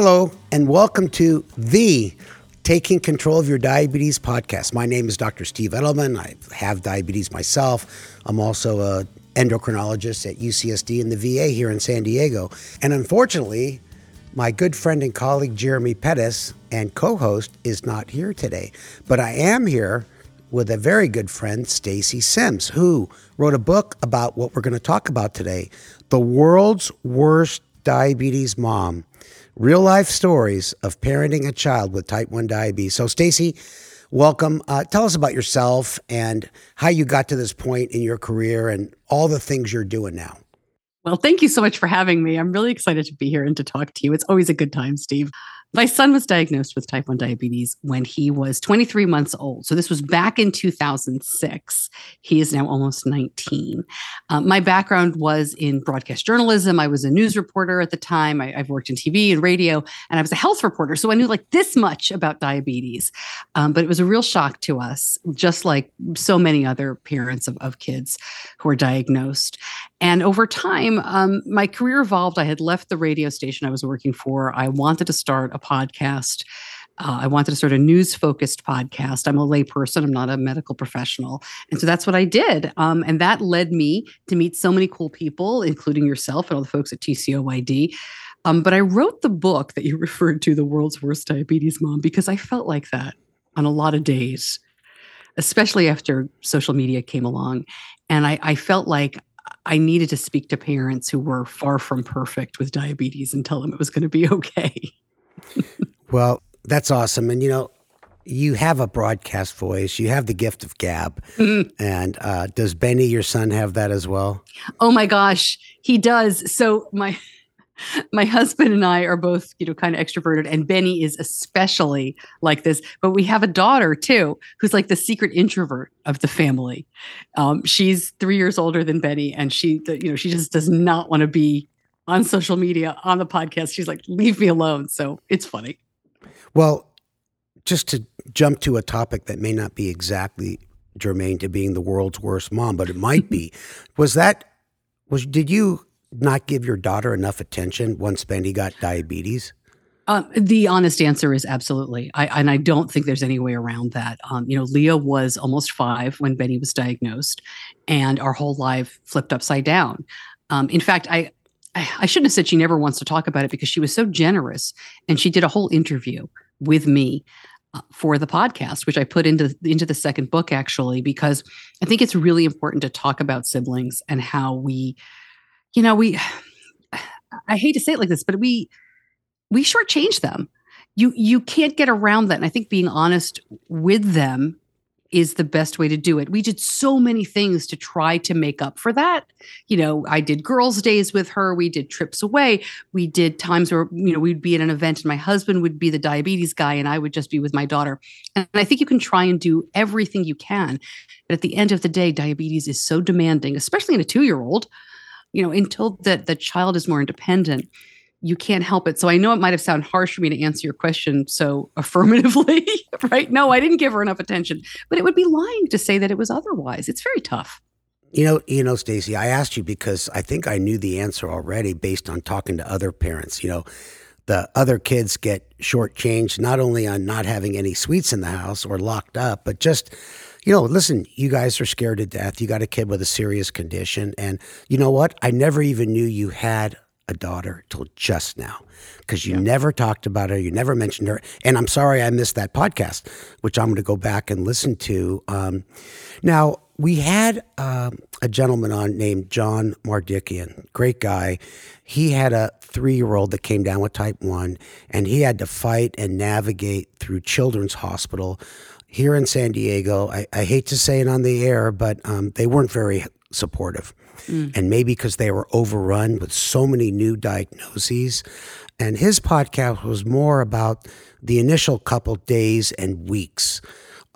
Hello, and welcome to the Taking Control of Your Diabetes podcast. My name is Dr. Steve Edelman. I have diabetes myself. I'm also a endocrinologist at UCSD in the VA here in San Diego. And unfortunately, my good friend and colleague Jeremy Pettus and co-host is not here today, but I am here with a very good friend, Stacey Simms, who wrote a book about what we're going to talk about today, The World's Worst Diabetes Mom real life stories of parenting a child with type 1 diabetes. So, Stacey, welcome. Uh, tell us about yourself and how you got to this point in your career and all the things you're doing now. Well, thank you so much for having me. I'm really excited to be here and to talk to you. It's always a good time, Steve. My son was diagnosed with type 1 diabetes when he was 23 months old. So this was back in 2006. He is now almost 19. Um, my background was in broadcast journalism. I was a news reporter at the time. I, have worked in TV and radio, and I was a health reporter. So I knew like this much about diabetes. Um, but it was a real shock to us, just like so many other parents of, of kids who are diagnosed. And over time, um, my career evolved. I had left the radio station I was working for. I wanted to start a podcast. Uh, I wanted to start a news focused podcast. I'm a layperson, I'm not a medical professional. And so that's what I did. Um, and that led me to meet so many cool people, including yourself and all the folks at TCOYD. Um, but I wrote the book that you referred to, The World's Worst Diabetes Mom, because I felt like that on a lot of days, especially after social media came along. And I, I felt like I needed to speak to parents who were far from perfect with diabetes and tell them it was going to be okay. Well, that's awesome. And, you know, you have a broadcast voice. You have the gift of gab. Mm-hmm. And uh, does Benny, your son, have that as well? Oh my gosh, he does. So my my husband and I are both, you know, kind of extroverted, and Benny is especially like this. But we have a daughter too, who's like the secret introvert of the family. Um, she's three years older than Benny, and she, you know, she just does not want to be on social media on the podcast. She's like, leave me alone. So it's funny. Well, just to jump to a topic that may not be exactly germane to being the world's worst mom, but it might be. was that was did you not give your daughter enough attention once Benny got diabetes? Um, the honest answer is absolutely. I, and I don't think there's any way around that. Um, you know, Leah was almost five when Benny was diagnosed, and our whole life flipped upside down. Um, in fact, I I shouldn't have said she never wants to talk about it because she was so generous and she did a whole interview with me uh, for the podcast, which I put into into the second book actually because I think it's really important to talk about siblings and how we, you know, we. I hate to say it like this, but we we shortchange them. You you can't get around that, and I think being honest with them is the best way to do it. We did so many things to try to make up for that. You know, I did girls' days with her. We did trips away. We did times where, you know, we'd be at an event and my husband would be the diabetes guy and I would just be with my daughter. And I think you can try and do everything you can. But at the end of the day, diabetes is so demanding, especially in a two year old, you know, until that the child is more independent you can't help it. So I know it might have sounded harsh for me to answer your question so affirmatively, right? No, I didn't give her enough attention, but it would be lying to say that it was otherwise. It's very tough. You know, you know, Stacey, I asked you because I think I knew the answer already based on talking to other parents. You know, the other kids get shortchanged not only on not having any sweets in the house or locked up, but just you know, listen, you guys are scared to death. You got a kid with a serious condition. And you know what? I never even knew you had a daughter till just now because you yeah. never talked about her, you never mentioned her. And I'm sorry I missed that podcast, which I'm going to go back and listen to. Um, now, we had uh, a gentleman on named John Mardikian, great guy. He had a three year old that came down with type 1, and he had to fight and navigate through Children's Hospital here in San Diego. I, I hate to say it on the air, but um, they weren't very supportive. Mm. And maybe because they were overrun with so many new diagnoses. And his podcast was more about the initial couple days and weeks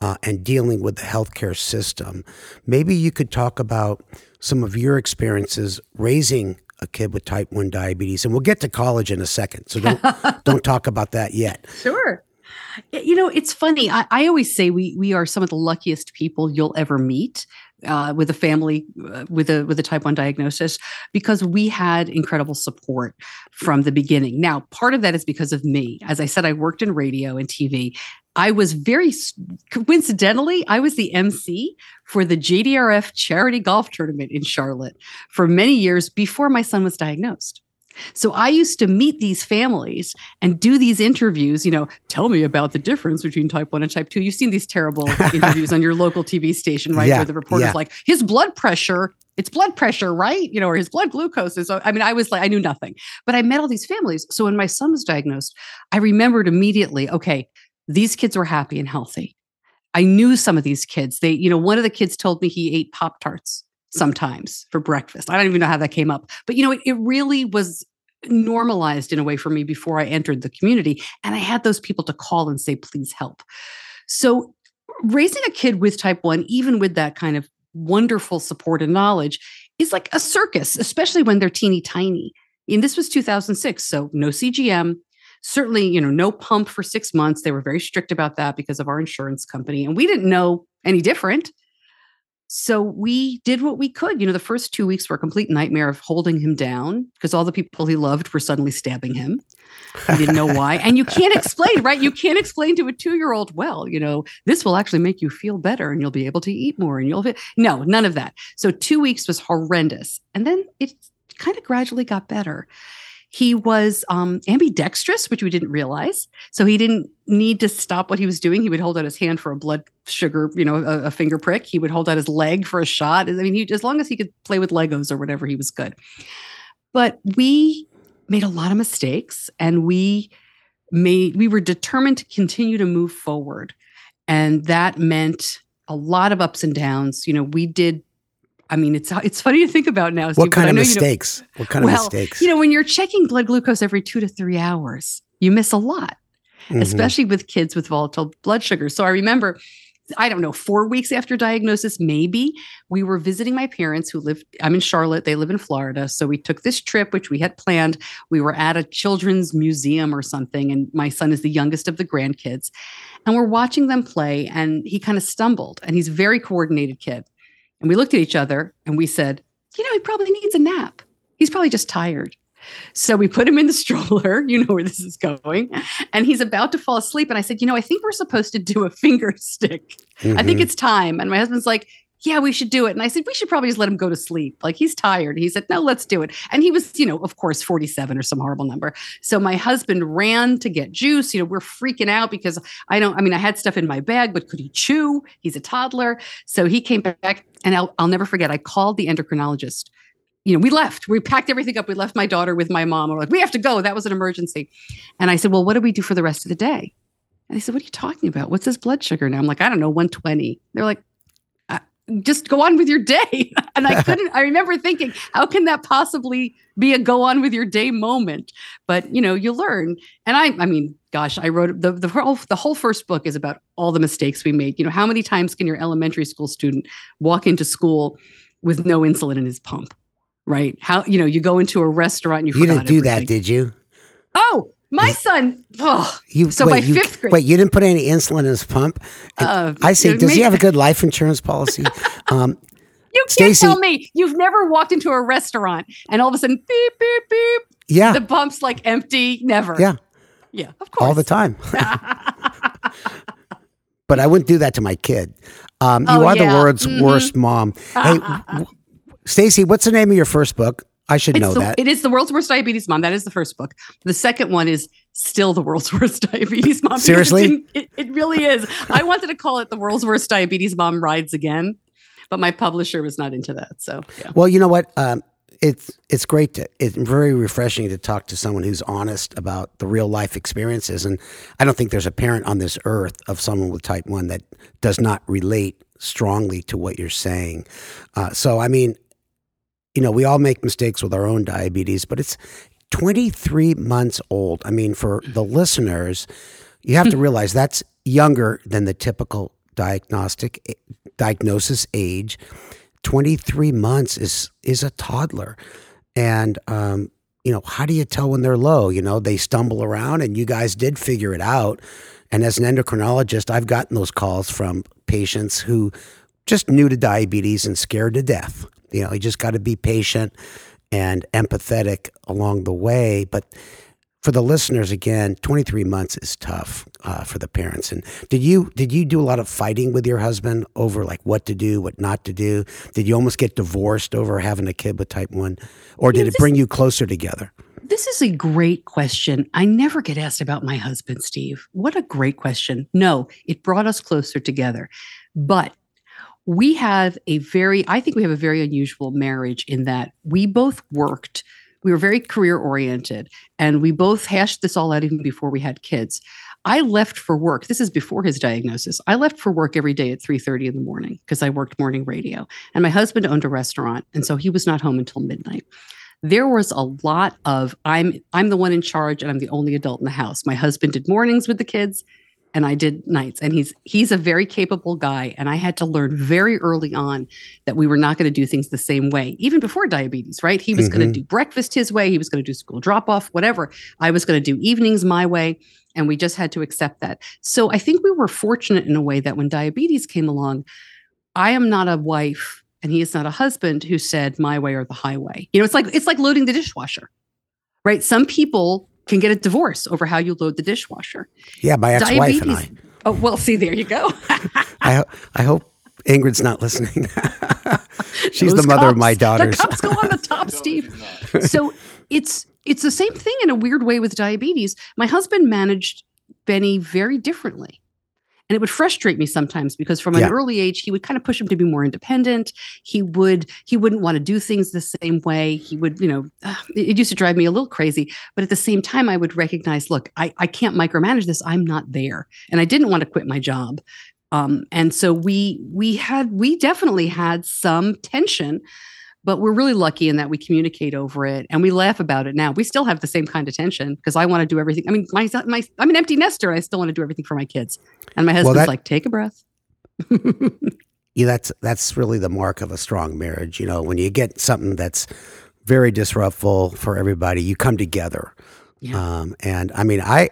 uh, and dealing with the healthcare system. Maybe you could talk about some of your experiences raising a kid with type 1 diabetes and we'll get to college in a second so don't don't talk about that yet sure you know it's funny I, I, always say we we are some of the luckiest people you'll ever meet uh, with a family uh, with a with a type 1 diagnosis because we had incredible support from the beginning. Now part of that is because of me. As i said i worked in radio and tv i was very coincidentally i was the mc for the jdrf charity golf tournament in charlotte for many years before my son was diagnosed so I used to meet these families and do these interviews, you know, tell me about the difference between type 1 and type 2. You've seen these terrible interviews on your local TV station, right? Yeah, Where the reporter's yeah. like, his blood pressure, it's blood pressure, right? You know, or his blood glucose is. I mean, I was like, I knew nothing, but I met all these families. So when my son was diagnosed, I remembered immediately, okay, these kids were happy and healthy. I knew some of these kids. They, you know, one of the kids told me he ate Pop Tarts sometimes for breakfast. I don't even know how that came up, but you know, it, it really was normalized in a way for me before I entered the community. And I had those people to call and say, please help. So raising a kid with type 1, even with that kind of wonderful support and knowledge, is like a circus, especially when they're teeny tiny. And this was 2006, so no CGM, certainly, you know, no pump for six months. They were very strict about that because of our insurance company. And we didn't know any different. So we did what we could. You know, the first two weeks were a complete nightmare of holding him down because all the people he loved were suddenly stabbing him. He didn't know why. And you can't explain, right? You can't explain to a two year old, well, you know, this will actually make you feel better and you'll be able to eat more and you'll, be... no, none of that. So two weeks was horrendous. And then it kind of gradually got better. He was um, ambidextrous, which we didn't realize. So he didn't need to stop what he was doing. He would hold out his hand for a blood sugar, you know, a, a finger prick. He would hold out his leg for a shot. I mean, he, as long as he could play with Legos or whatever, he was good. But we made a lot of mistakes and we made, we were determined to continue to move forward. And that meant a lot of ups and downs. You know, we did I mean, it's it's funny to think about now. Steve, what kind of mistakes? You know, what kind well, of mistakes? You know, when you're checking blood glucose every two to three hours, you miss a lot, mm-hmm. especially with kids with volatile blood sugar. So I remember, I don't know, four weeks after diagnosis, maybe we were visiting my parents who live. I'm in Charlotte; they live in Florida. So we took this trip, which we had planned. We were at a children's museum or something, and my son is the youngest of the grandkids, and we're watching them play. And he kind of stumbled, and he's a very coordinated kid. And we looked at each other and we said, you know, he probably needs a nap. He's probably just tired. So we put him in the stroller. You know where this is going. And he's about to fall asleep. And I said, you know, I think we're supposed to do a finger stick. Mm-hmm. I think it's time. And my husband's like, yeah, we should do it. And I said, we should probably just let him go to sleep. Like he's tired. He said, no, let's do it. And he was, you know, of course, 47 or some horrible number. So my husband ran to get juice. You know, we're freaking out because I don't, I mean, I had stuff in my bag, but could he chew? He's a toddler. So he came back and I'll, I'll never forget, I called the endocrinologist you know, we left. We packed everything up. We left my daughter with my mom. We're like, we have to go. That was an emergency. And I said, well, what do we do for the rest of the day? And they said, what are you talking about? What's his blood sugar now? I'm like, I don't know, 120. They're like, just go on with your day. and I couldn't, I remember thinking, how can that possibly be a go on with your day moment? But you know, you learn. And I, I mean, gosh, I wrote the, the whole, the whole first book is about all the mistakes we made. You know, how many times can your elementary school student walk into school with no insulin in his pump? Right. How, you know, you go into a restaurant and you, you didn't do everything. that, did you? Oh, my son, oh, you, so wait, by you, fifth grade. Wait, you didn't put any insulin in his pump? Uh, I say, does he have a good life insurance policy? Um, you can't Stacey, tell me you've never walked into a restaurant and all of a sudden beep beep beep. Yeah, the pump's like empty. Never. Yeah, yeah, of course, all the time. but I wouldn't do that to my kid. Um, you Oh, are yeah. the world's Mhm. worst mom. Hey, Stacey, what's the name of your first book? I should know It's the, that. It is the world's worst diabetes mom. That is the first book. The second one is still the world's worst diabetes mom. it Seriously? It, it really is. I wanted to call it the world's worst diabetes mom rides again, but my publisher was not into that. So yeah. Well, you know what? Um, it's it's great to it's very refreshing to talk to someone who's honest about the real life experiences, and I don't think there's a parent on this earth of someone with type one that does not relate strongly to what you're saying. Uh, so, I mean, you know, we all make mistakes with our own diabetes, but it's 23 months old. I mean, for the listeners, you have to realize that's younger than the typical diagnostic diagnosis age. 23 months is is a toddler. And um, you know, how do you tell when they're low? You know, they stumble around and you guys did figure it out. And as an endocrinologist, I've gotten those calls from patients who just new to diabetes and scared to death. You know, you just got to be patient and empathetic along the way. But for the listeners, again, 23 months is tough uh, for the parents. And did you did you do a lot of fighting with your husband over like what to do, what not to do? Did you almost get divorced over having a kid with type one, or did it bring you closer together? This is a great question. I never get asked about my husband, Steve. What a great question. No, it brought us closer together. But we have a very, I think we have a very unusual marriage in that we both worked. We were very career oriented and we both hashed this all out even before we had kids. I left for work. This is before his diagnosis. I left for work every day at 3:30 in the morning because I worked morning radio. And my husband owned a restaurant, and so he was not home until midnight there was a lot of I'm I'm the one in charge and I'm the only adult in the house. My husband did mornings with the kids and I did nights and he's he's a very capable guy and I had to learn very early on that we were not going to do things the same way even before diabetes, right? He was mm-hmm. going to do breakfast his way, he was going to do school drop off, whatever. I was going to do evenings my way and we just had to accept that. So I think we were fortunate in a way that when diabetes came along, I am not a wife and he is not a husband who said my way or the highway. You know, it's like it's like loading the dishwasher. Right? Some people can get a divorce over how you load the dishwasher. Yeah, my ex-wife and I. Oh, well, see there you go. I I hope Ingrid's not listening. She's Those the mother cups, of my daughters. The cups go on the top, Steve. So it's it's the same thing in a weird way with diabetes. My husband managed Benny very differently. And it would frustrate me sometimes because from an early age, he would kind of push him to be more independent. He would he wouldn't want to do things the same way. He would, you know, it used to drive me a little crazy. But at the same time, I would recognize, look, I, I can't micromanage this. I'm not there. And I didn't want to quit my job. Um, and so we we had we definitely had some tension but we're really lucky in that we communicate over it and we laugh about it now. We still have the same kind of tension because I want to do everything. I mean, my, my I'm an empty nester. And I still want to do everything for my kids. And my husband's well, that, like, take a breath. yeah, that's that's really the mark of a strong marriage. You know, when you get something that's very disruptful for everybody, you come together. Yeah. Um, and I mean, I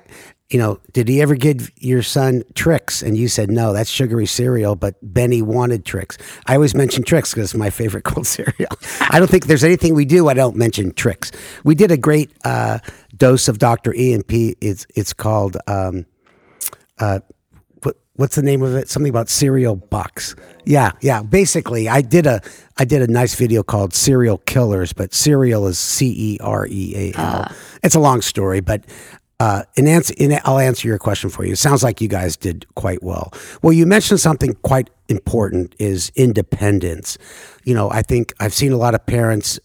you know, did he ever give your son Trix? And you said, no, that's sugary cereal, but Benny wanted Trix. I always mention Trix because it's my favorite cold cereal. I don't think there's anything we do I don't mention Trix. We did a great uh, dose of Dr. EMP. It's, it's called, um, uh, what, what's the name of it? Something about cereal bucks. Yeah, yeah. Basically, I did a I did a nice video called Cereal Killers, but cereal is C E R E A L. Uh. It's a long story, but uh, in answer, in, I'll answer your question for you. It sounds like you guys did quite well. Well, you mentioned something quite important is independence. You know, I think I've seen a lot of parents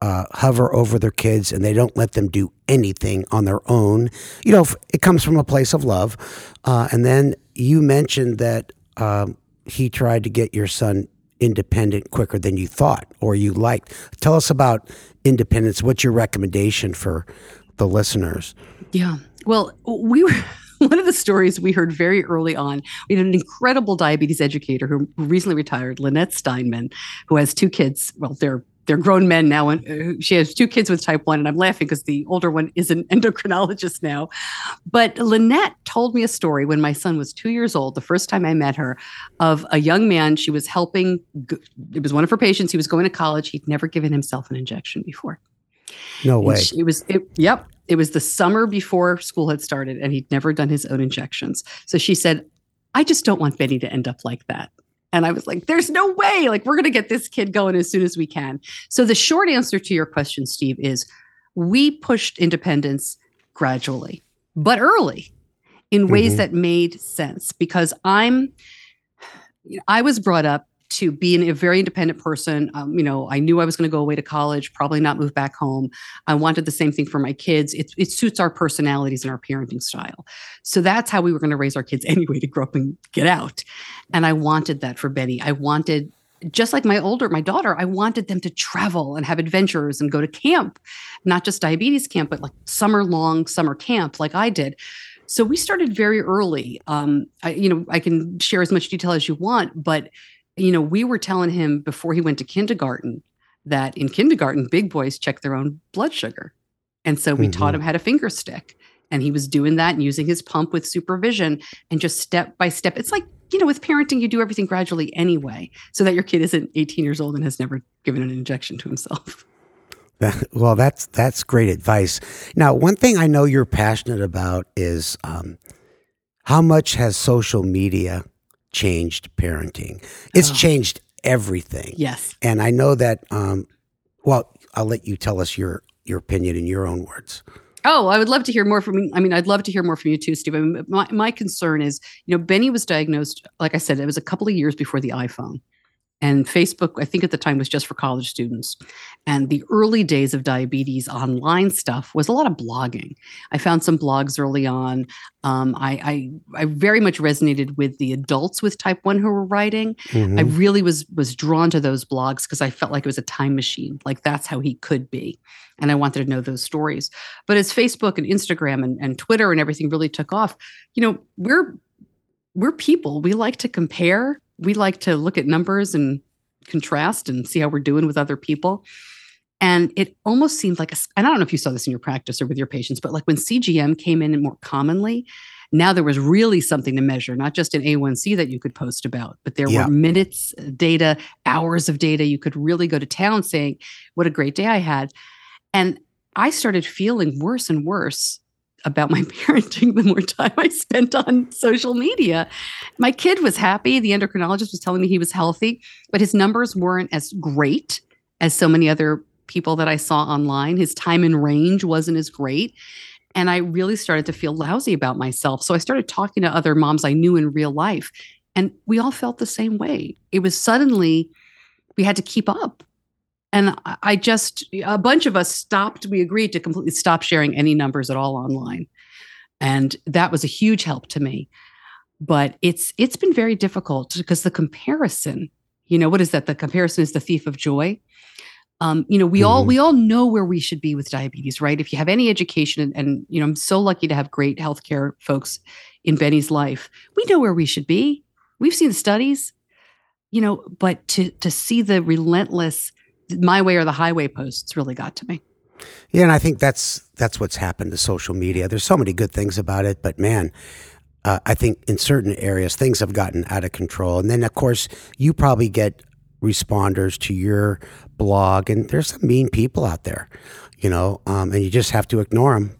uh, hover over their kids and they don't let them do anything on their own. You know, it comes from a place of love. Uh, and then you mentioned that um, he tried to get your son independent quicker than you thought or you liked. Tell us about independence. What's your recommendation for the listeners? Yeah. Well, we were one of the stories we heard very early on. We had an incredible diabetes educator who recently retired, Lynette Steinman, who has two kids. Well, they're they're grown men now, and uh, she has two kids with type one. And I'm laughing because the older one is an endocrinologist now. But Lynette told me a story when my son was two years old, the first time I met her, of a young man she was helping. It was one of her patients. He was going to college. He'd never given himself an injection before. No way. it was it, yep. It was the summer before school had started, and he'd never done his own injections. So she said, "I just don't want Benny to end up like that." And I was like, "There's no way! Like we're going to get this kid going as soon as we can." So the short answer to your question, Steve, is we pushed independence gradually, but early, in ways mm-hmm. that made sense. Because I'm, I was brought up to be a very independent person. Um, you know, I knew I was going to go away to college, probably not move back home. I wanted the same thing for my kids. It, it suits our personalities and our parenting style. So that's how we were going to raise our kids anyway to grow up and get out. And I wanted that for Benny. I wanted just like my older my daughter i wanted them to travel and have adventures and go to camp not just diabetes camp but like summer long summer camp like i did so we started very early um, I, you know i can share as much detail as you want but you know, we were telling him before he went to kindergarten that in kindergarten, big boys check their own blood sugar. And so we mm-hmm. taught him how to finger stick. And he was doing that and using his pump with supervision and just step by step. It's like you know, with parenting, you do everything gradually anyway, so that your kid isn't 18 years old and has never given an injection to himself. Well, that's that's great advice. Now, one thing I know you're passionate about is um, how much has social media changed parenting? It's Oh. changed everything. Yes. And I know that. Um, well, I'll let you tell us your your opinion in your own words. Oh, I would love to hear more from. Me. I mean, I'd love to hear more from you too, Steve. I mean, my my concern is, you know, Benny was diagnosed. Like I said, it was a couple of years before the iPhone, and Facebook. I think at the time was just for college students, and the early days of diabetes online stuff was a lot of blogging. I found some blogs early on. Um, I, I I very much resonated with the adults with type one who were writing. Mhm. I really was was drawn to those blogs because I felt like it was a time machine. Like that's how he could be. And I wanted to know those stories. But as Facebook and Instagram and, and Twitter and everything really took off, you know, we're we're people. We like to compare. We like to look at numbers and contrast and see how we're doing with other people. And it almost seemed like a, and I don't know if you saw this in your practice or with your patients, but like when CGM came in more commonly, now there was really something to measure, not just an A1C that you could post about, but there Yeah. were minutes, uh, data, hours of data. You could really go to town saying, What a great day I had. And I started feeling worse and worse about my parenting the more time I spent on social media. My kid was happy. The endocrinologist was telling me he was healthy, but his numbers weren't as great as so many other people that I saw online. His time in range wasn't as great. And I really started to feel lousy about myself. So I started talking to other moms I knew in real life. And we all felt the same way. It was suddenly we had to keep up. And I- just, a bunch of us stopped, we agreed to completely stop sharing any numbers at all online. And that was a huge help to me. But it's it's been very difficult because the comparison, you know, what is that? The comparison is the thief of joy. Um, you know, we all Mhm. we all know where we should be with diabetes, right? If you have any education, and, and you know, I'm so lucky to have great healthcare folks in Benny's life. We know where we should be. We've seen the studies, you know, but to to see the relentless my way or the highway posts really got to me. Yeah, and I think that's that's what's happened to social media. There's so many good things about it, but man, uh, I think in certain areas things have gotten out of control. And then, of course, you probably get responders to your blog, and there's some mean people out there, you know, um, and you just have to ignore them.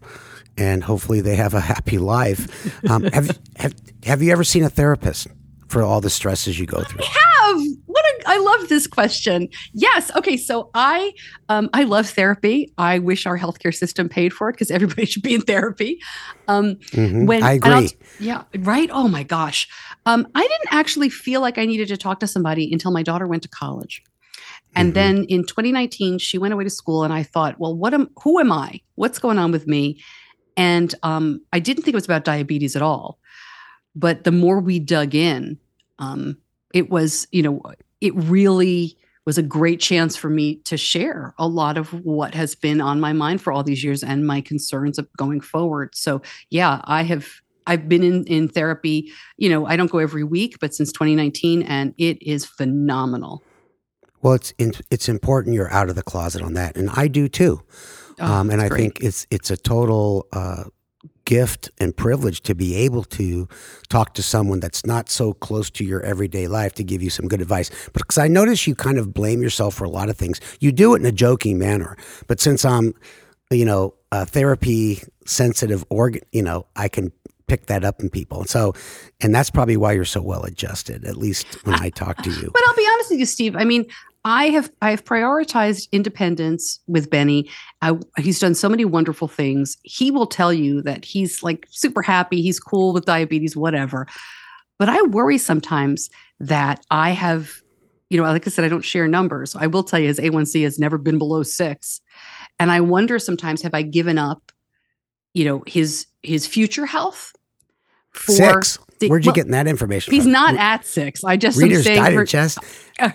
And hopefully, they have a happy life. Um, have have have you ever seen a therapist for all the stresses you go through? have what a, I love this question. Yes. Okay. So I um, I love therapy. I wish our healthcare system paid for it because everybody should be in therapy. Um, Mhm. when I agree. yeah. Right. Oh my gosh. Um, I didn't actually feel like I needed to talk to somebody until my daughter went to college. And Mhm. then in 2019, she went away to school, and I thought, well, what am? Who am I? What's going on with me? And um, I didn't think it was about diabetes at all. But the more we dug in, um, it was, you know, it really was a great chance for me to share a lot of what has been on my mind for all these years and my concerns of going forward. So, yeah, I have. I've been in, in therapy, you know, I don't go every week, but since 2019, and it is phenomenal. Well, it's in, it's important you're out of the closet on that, and I do too. Oh, um, and I great. think it's it's a total uh, gift and privilege to be able to talk to someone that's not so close to your everyday life to give you some good advice. But because I notice you kind of blame yourself for a lot of things, you do it in a joking manner. But since I'm, you know, a therapy sensitive organ, you know, I can pick that up in people. And so, and that's probably why you're so well adjusted. At least when I talk to you. But I'll be honest with you, Steve. I mean, I have I have prioritized independence with Benny. I, he's done so many wonderful things. He will tell you that he's like super happy. He's cool with diabetes, whatever. But I worry sometimes that I have, you know, like I said, I don't share numbers. I will tell you, his A1C has never been below six, and I wonder sometimes have I given up, you know, his his future health for Six. Where'd you well, get that information? He's from? not at six. I just am Reader's saying Digest.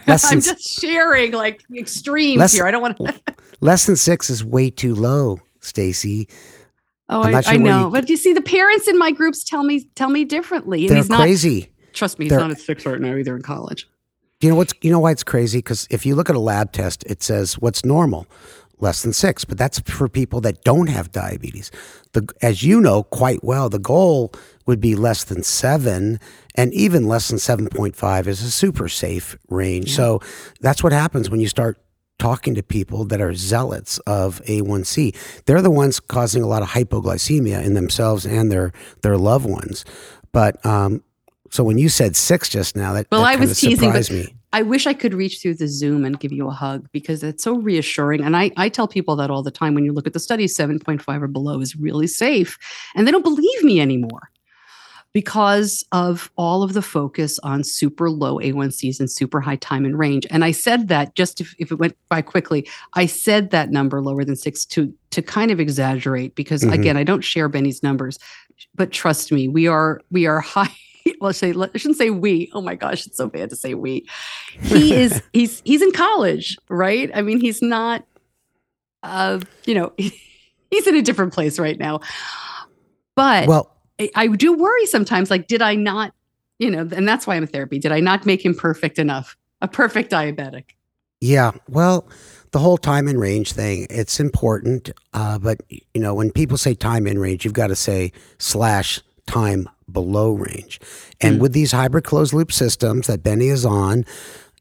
Less I'm just sharing like extremes Less- here. I don't want to. Less than six is way too low, Stacey. Oh, I, sure I know, you- but you see, the parents in my groups tell me tell me differently, and They're he's not. crazy. Trust me, he's They're- not at six right now either in college. You know what's you know why it's crazy? Because if you look at a lab test, it says what's normal. Less than six, but that's for people that don't have diabetes. The, as you know quite well, the goal would be less than seven, and even less than 7.5 is a super safe range. Yeah. So that's what happens when you start talking to people that are zealots of A1C. They're the ones causing a lot of hypoglycemia in themselves and their their loved ones. But um, so when you said six just now, that well, that I was teasing, but me. I wish I could reach through the Zoom and give you a hug because it's so reassuring. And I, I tell people that all the time. When you look at the studies, seven point five or below is really safe, and they don't believe me anymore because of all of the focus on super low A1Cs and super high time and range. And I said that just if, if it went by quickly, I said that number lower than six to to kind of exaggerate because mm-hmm. again, I don't share Benny's numbers, but trust me, we are we are high well, I say I shouldn't say we. Oh my gosh, it's so bad to say we. He is he's he's in college, right? I mean, he's not uh, you know, he's in a different place right now. But well, I, I do worry sometimes like did I not, you know, and that's why I'm in therapy. Did I not make him perfect enough? A perfect diabetic. Yeah. Well, the whole time in range thing, it's important. Uh, but, you know, when people say time in range, you've got to say slash time below range. And mm. with these hybrid closed loop systems that Benny is on,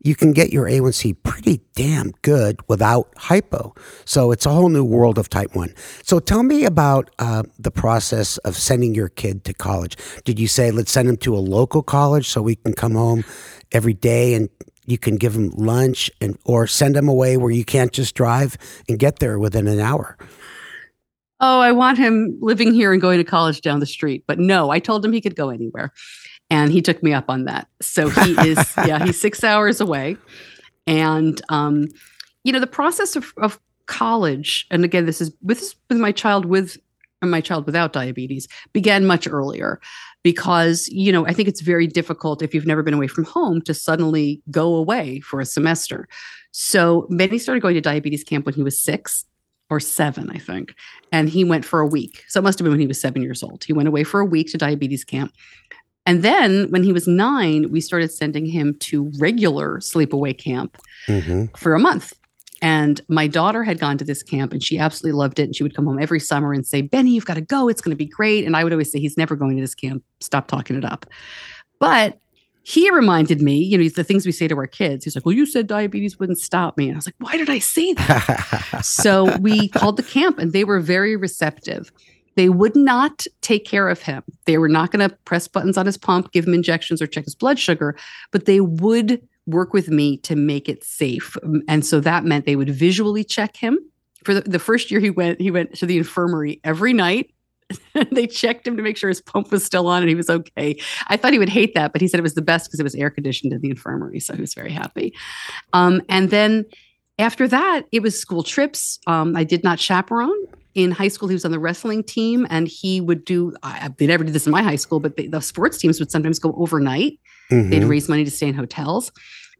you can get your A1C pretty damn good without hypo. So it's a whole new world of type 1. So tell me about uh, the process of sending your kid to college. Did you say, let's send him to a local college so we can come home every day and you can give him lunch and or send him away where you can't just drive and get there within an hour? Oh, I want him living here and going to college down the street. But no, I told him he could go anywhere. And he took me up on that. So he is, yeah, he's six hours away, and um, you know the process of, of college, and again, this is with with my child with and my child without diabetes began much earlier. Because you know i think it's very difficult if you've never been away from home to suddenly go away for a semester. So benny started going to diabetes camp when he was six or seven i think and he went for a week so it must have been when he was seven years old he went away for a week to diabetes camp and then when he was nine, we started sending him to regular sleepaway camp mm-hmm. for a month. And my daughter had gone to this camp and she absolutely loved it. And she would come home every summer and say, Benny, you've got to go. It's going to be great. And I would always say, he's never going to this camp. Stop talking it up. But he reminded me, you know, the things we say to our kids. He's like, Well, you said diabetes wouldn't stop me. And I was like, Why did I say that? so we called the camp and they were very receptive. They would not take care of him. They were not going to press buttons on his pump, give him injections, or check his blood sugar, but they would work with me to make it safe. Um, and so that meant they would visually check him. For the, the first year he went, he went to the infirmary every night. they checked him to make sure his pump was still on and he was okay. I thought he would hate that, but he said it was the best because it was air conditioned in the infirmary. So he was very happy. Um, and then after that, it was school trips. Um, I did not chaperone in high school, he was on the wrestling team and he would do, I, they never did this in my high school, but they, the sports teams would sometimes go overnight. Mm-hmm. They'd raise money to stay in hotels.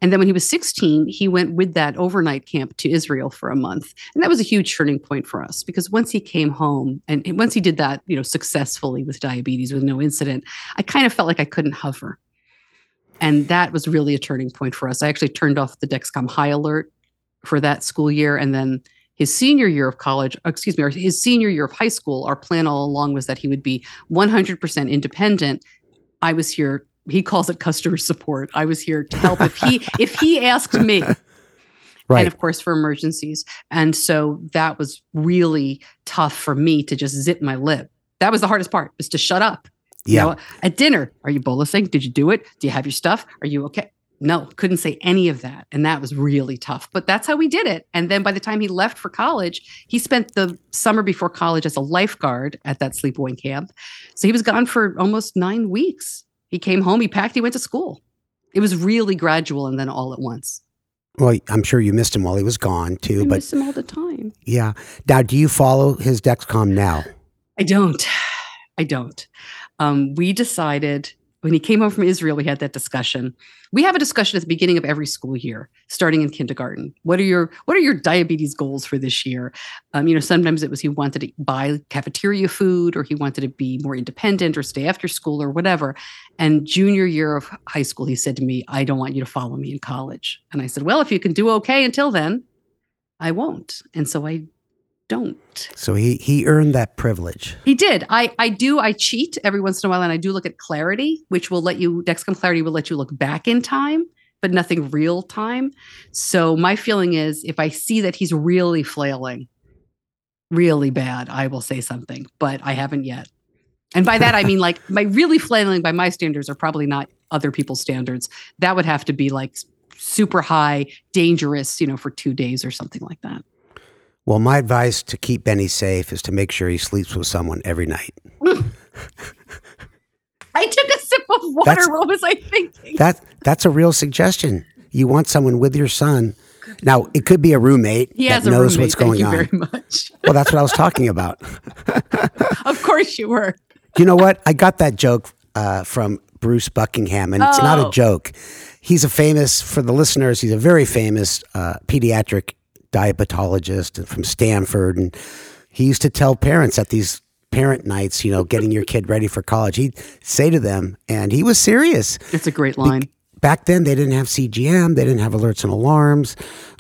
And then when he was 16, he went with that overnight camp to Israel for a month. And that was a huge turning point for us because once he came home and once he did that, you know, successfully with diabetes with no incident, I kind of felt like I couldn't hover. And that was really a turning point for us. I actually turned off the Dexcom high alert for that school year. And then his senior year of college, uh, excuse me, or his senior year of high school, our plan all along was that he would be 100% independent. I was here. He calls it customer support. I was here to help if he if he asked me. Right. And of course for emergencies. And so that was really tough for me to just zip my lip. That was the hardest part, was to shut up. Yeah. You know, at dinner, are you bolusing? Did you do it? Do you have your stuff? Are you okay? no, couldn't say any of that. And that was really tough. But that's how we did it. And then by the time he left for college, he spent the summer before college as a lifeguard at that sleepaway camp. So he was gone for almost nine weeks. He came home, he packed, he went to school. It was really gradual and then all at once. Well, I'm sure you missed him while he was gone too. I but miss him all the time. Yeah. Now, do you follow his Dexcom now? I don't. I don't. Um, we decided when he came home from Israel, we had that discussion. We have a discussion at the beginning of every school year, starting in kindergarten. What are your What are your diabetes goals for this year? Um, you know, sometimes it was he wanted to buy cafeteria food, or he wanted to be more independent, or stay after school, or whatever. And junior year of high school, he said to me, "I don't want you to follow me in college." And I said, "Well, if you can do okay until then." I won't. And so I don't. So he he earned that privilege. He did. I I do. I cheat every once in a while, and I do look at Clarity, which will let you Dexcom Clarity will let you look back in time, but nothing real time. So my feeling is, if I see that he's really flailing, really bad, I will say something. But I haven't yet. And by that I mean like my really flailing by my standards are probably not other people's standards. That would have to be like super high, dangerous, you know, for two days or something like that. Well, my advice to keep Benny safe is to make sure he sleeps with someone every night. I took a sip of water. That's, what was I thinking? That that's a real suggestion. You want someone with your son. Now it could be a roommate he that knows roommate. what's going Thank on. very much. well, that's what I was talking about. of course you were. You know what? I got that joke uh, from Bruce Buckingham, and it's not a Oh. joke. He's a famous for the listeners. He's a very famous uh, pediatric diabetologist from Stanford, and he used to tell parents at these parent nights, you know, getting your kid ready for college. He'd say to them, and he was serious. It's a great line. Back then, they didn't have CGM, they didn't have alerts and alarms.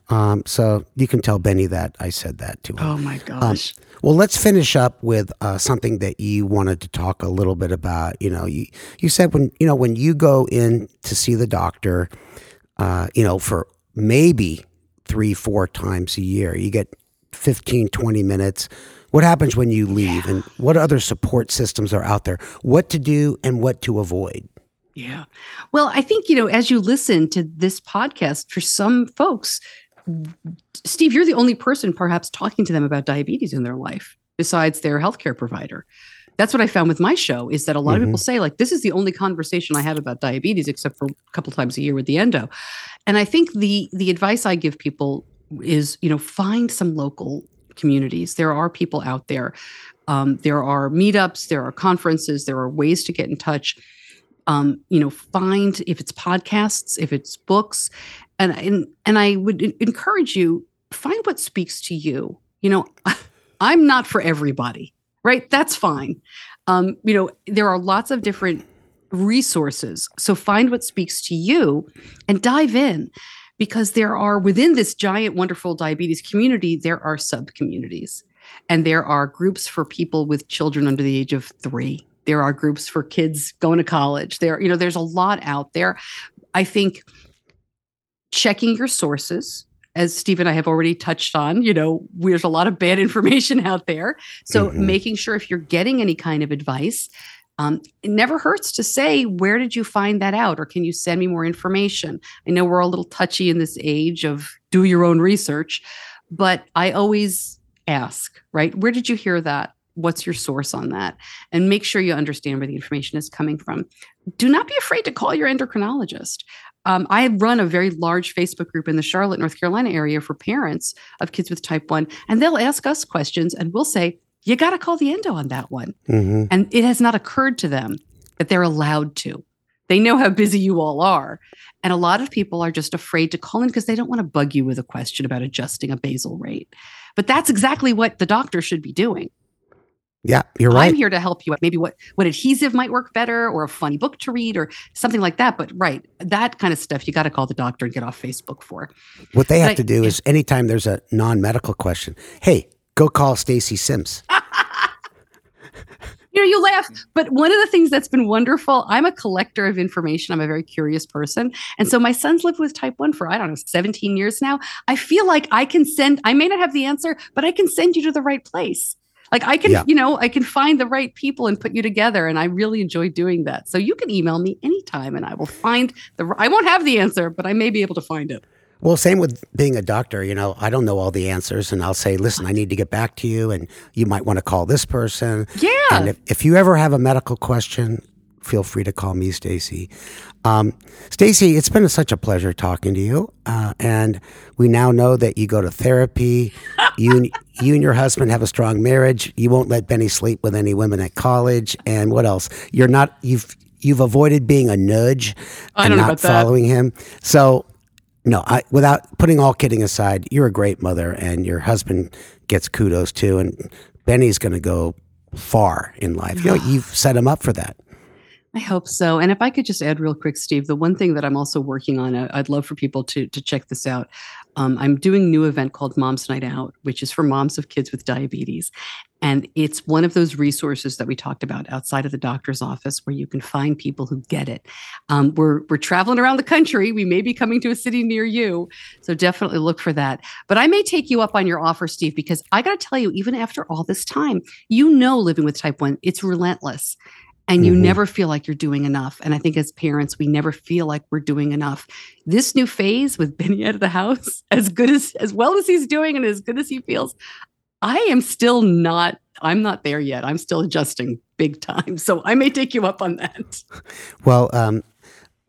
Um, so you can tell Benny that I said that to him. Oh my gosh. Well, let's finish up with uh, something that you wanted to talk a little bit about. You know, you you said when you know when you go in to see the doctor, uh, you know, for maybe three, four times a year, you get 15, 20 minutes. What happens when you leave, and what other support systems are out there? What to do and what to avoid? Yeah. Well, I think, you know, as you listen to this podcast, for some folks, Steve, you're the only person perhaps talking to them about diabetes in their life besides their healthcare provider. That's what I found with my show is that a lot of people say, like, this is the only conversation I have about diabetes, except for a couple times a year with the endo. And I think the the advice I give people is, you know, find some local communities. There are people out there. Um, there are meetups, there are conferences, there are ways to get in touch um, you know, find if it's podcasts, if it's books, and and and I would encourage you find what speaks to you. You know, I'm not for everybody, right? That's fine. Um, you know, there are lots of different resources, so find what speaks to you and dive in. Because there are within this giant, wonderful diabetes community, there are sub communities and there are groups for people with children under the age of three there are groups for kids going to college there you know there's a lot out there i think checking your sources as steve and i have already touched on you know there's a lot of bad information out there. So Mhm. making sure if you're getting any kind of advice um, it never hurts to say where did you find that out? or can you send me more information? I know we're a little touchy in this age of do your own research but i always ask right where did you hear that? What's your source on that? And make sure you understand where the information is coming from. Do not be afraid to call your endocrinologist um, i run a very large facebook group in the charlotte north carolina area for parents of kids with type 1 and they'll ask us questions and we'll say you got to call the endo on that one hmm and it has not occurred to them that they're allowed to. They know how busy you all are. And a lot of people are just afraid to call in because they don't want to bug you with a question about adjusting a basal rate. But that's exactly what the doctor should be doing. Yeah, you're right. I'm here to help you. Out. Maybe what what adhesive might work better, or a funny book to read, or something like that. But right, that kind of stuff you got to call the doctor and get off Facebook for. What they have But to do is anytime there's a non-medical question, hey, go call Stacey Simms. you know, you laugh. But one of the things that's been wonderful, I'm a collector of information. I'm a very curious person. And so my son's lived with type 1 for, I don't know, 17 years now. I feel like I can send, I may not have the answer, but I can send you to the right place. Like I can, Yeah. you know, I can find the right people and put you together. And I really enjoy doing that. So you can email me anytime and I will find the, I won't have the answer, but I may be able to find it. Well, same with being a doctor. You know, I don't know all the answers, and I'll say, listen, ah. I need to get back to you, and you might want to call this person. Yeah. And if, if you ever have a medical question, feel free to call me, Stacey. Um, Stacey, it's been such a pleasure talking to you, uh, and we now know that you go to therapy. you and you and your husband have a strong marriage. You won't let Benny sleep with any women at college, and what else? You're not you've you've avoided being a nudge and not following him. So no, I, without putting all kidding aside, you're a great mother, and your husband gets kudos too. And Benny's going to go far in life. You know, you've set him up for that. I hope so. And if I could just add real quick, Steve, the one thing that I'm also working on, uh, I'd love for people to to check this out. Um, I'm doing a new event called Moms Night Out, which is for moms of kids with diabetes. And it's one of those resources that we talked about outside of the doctor's office where you can find people who get it. Um, we're, we're traveling around the country. We may be coming to a city near you. So definitely look for that. But I may take you up on your offer, Steve, because I got to tell you, even after all this time, you know, living with type 1, it's relentless and you mm-hmm. never feel like you're doing enough. And I think as parents, we never feel like we're doing enough. This new phase with Benny out of the house, as good as as well as he's doing and as good as he feels, I am still not, I'm not there yet. I'm still adjusting big time. So I may take you up on that. Well, um,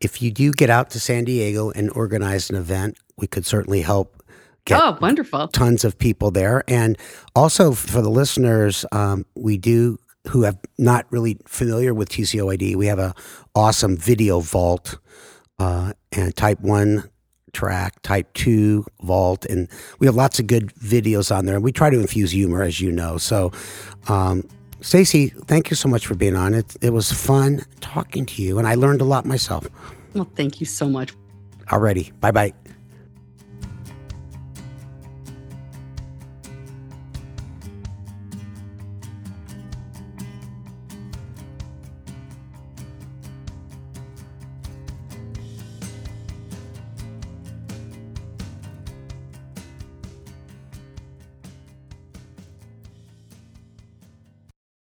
if you do get out to San Diego and organize an event, we could certainly help get oh, wonderful. tons of people there. And also for the listeners, um, we do who have not really familiar with TCOYD, we have a awesome video vault uh, and type one track, type two vault, and we have lots of good videos on there. And we try to infuse humor, as you know. So, um, Stacey, thank you so much for being on. It it was fun talking to you, and I learned a lot myself. Well, thank you so much. Alrighty, bye bye.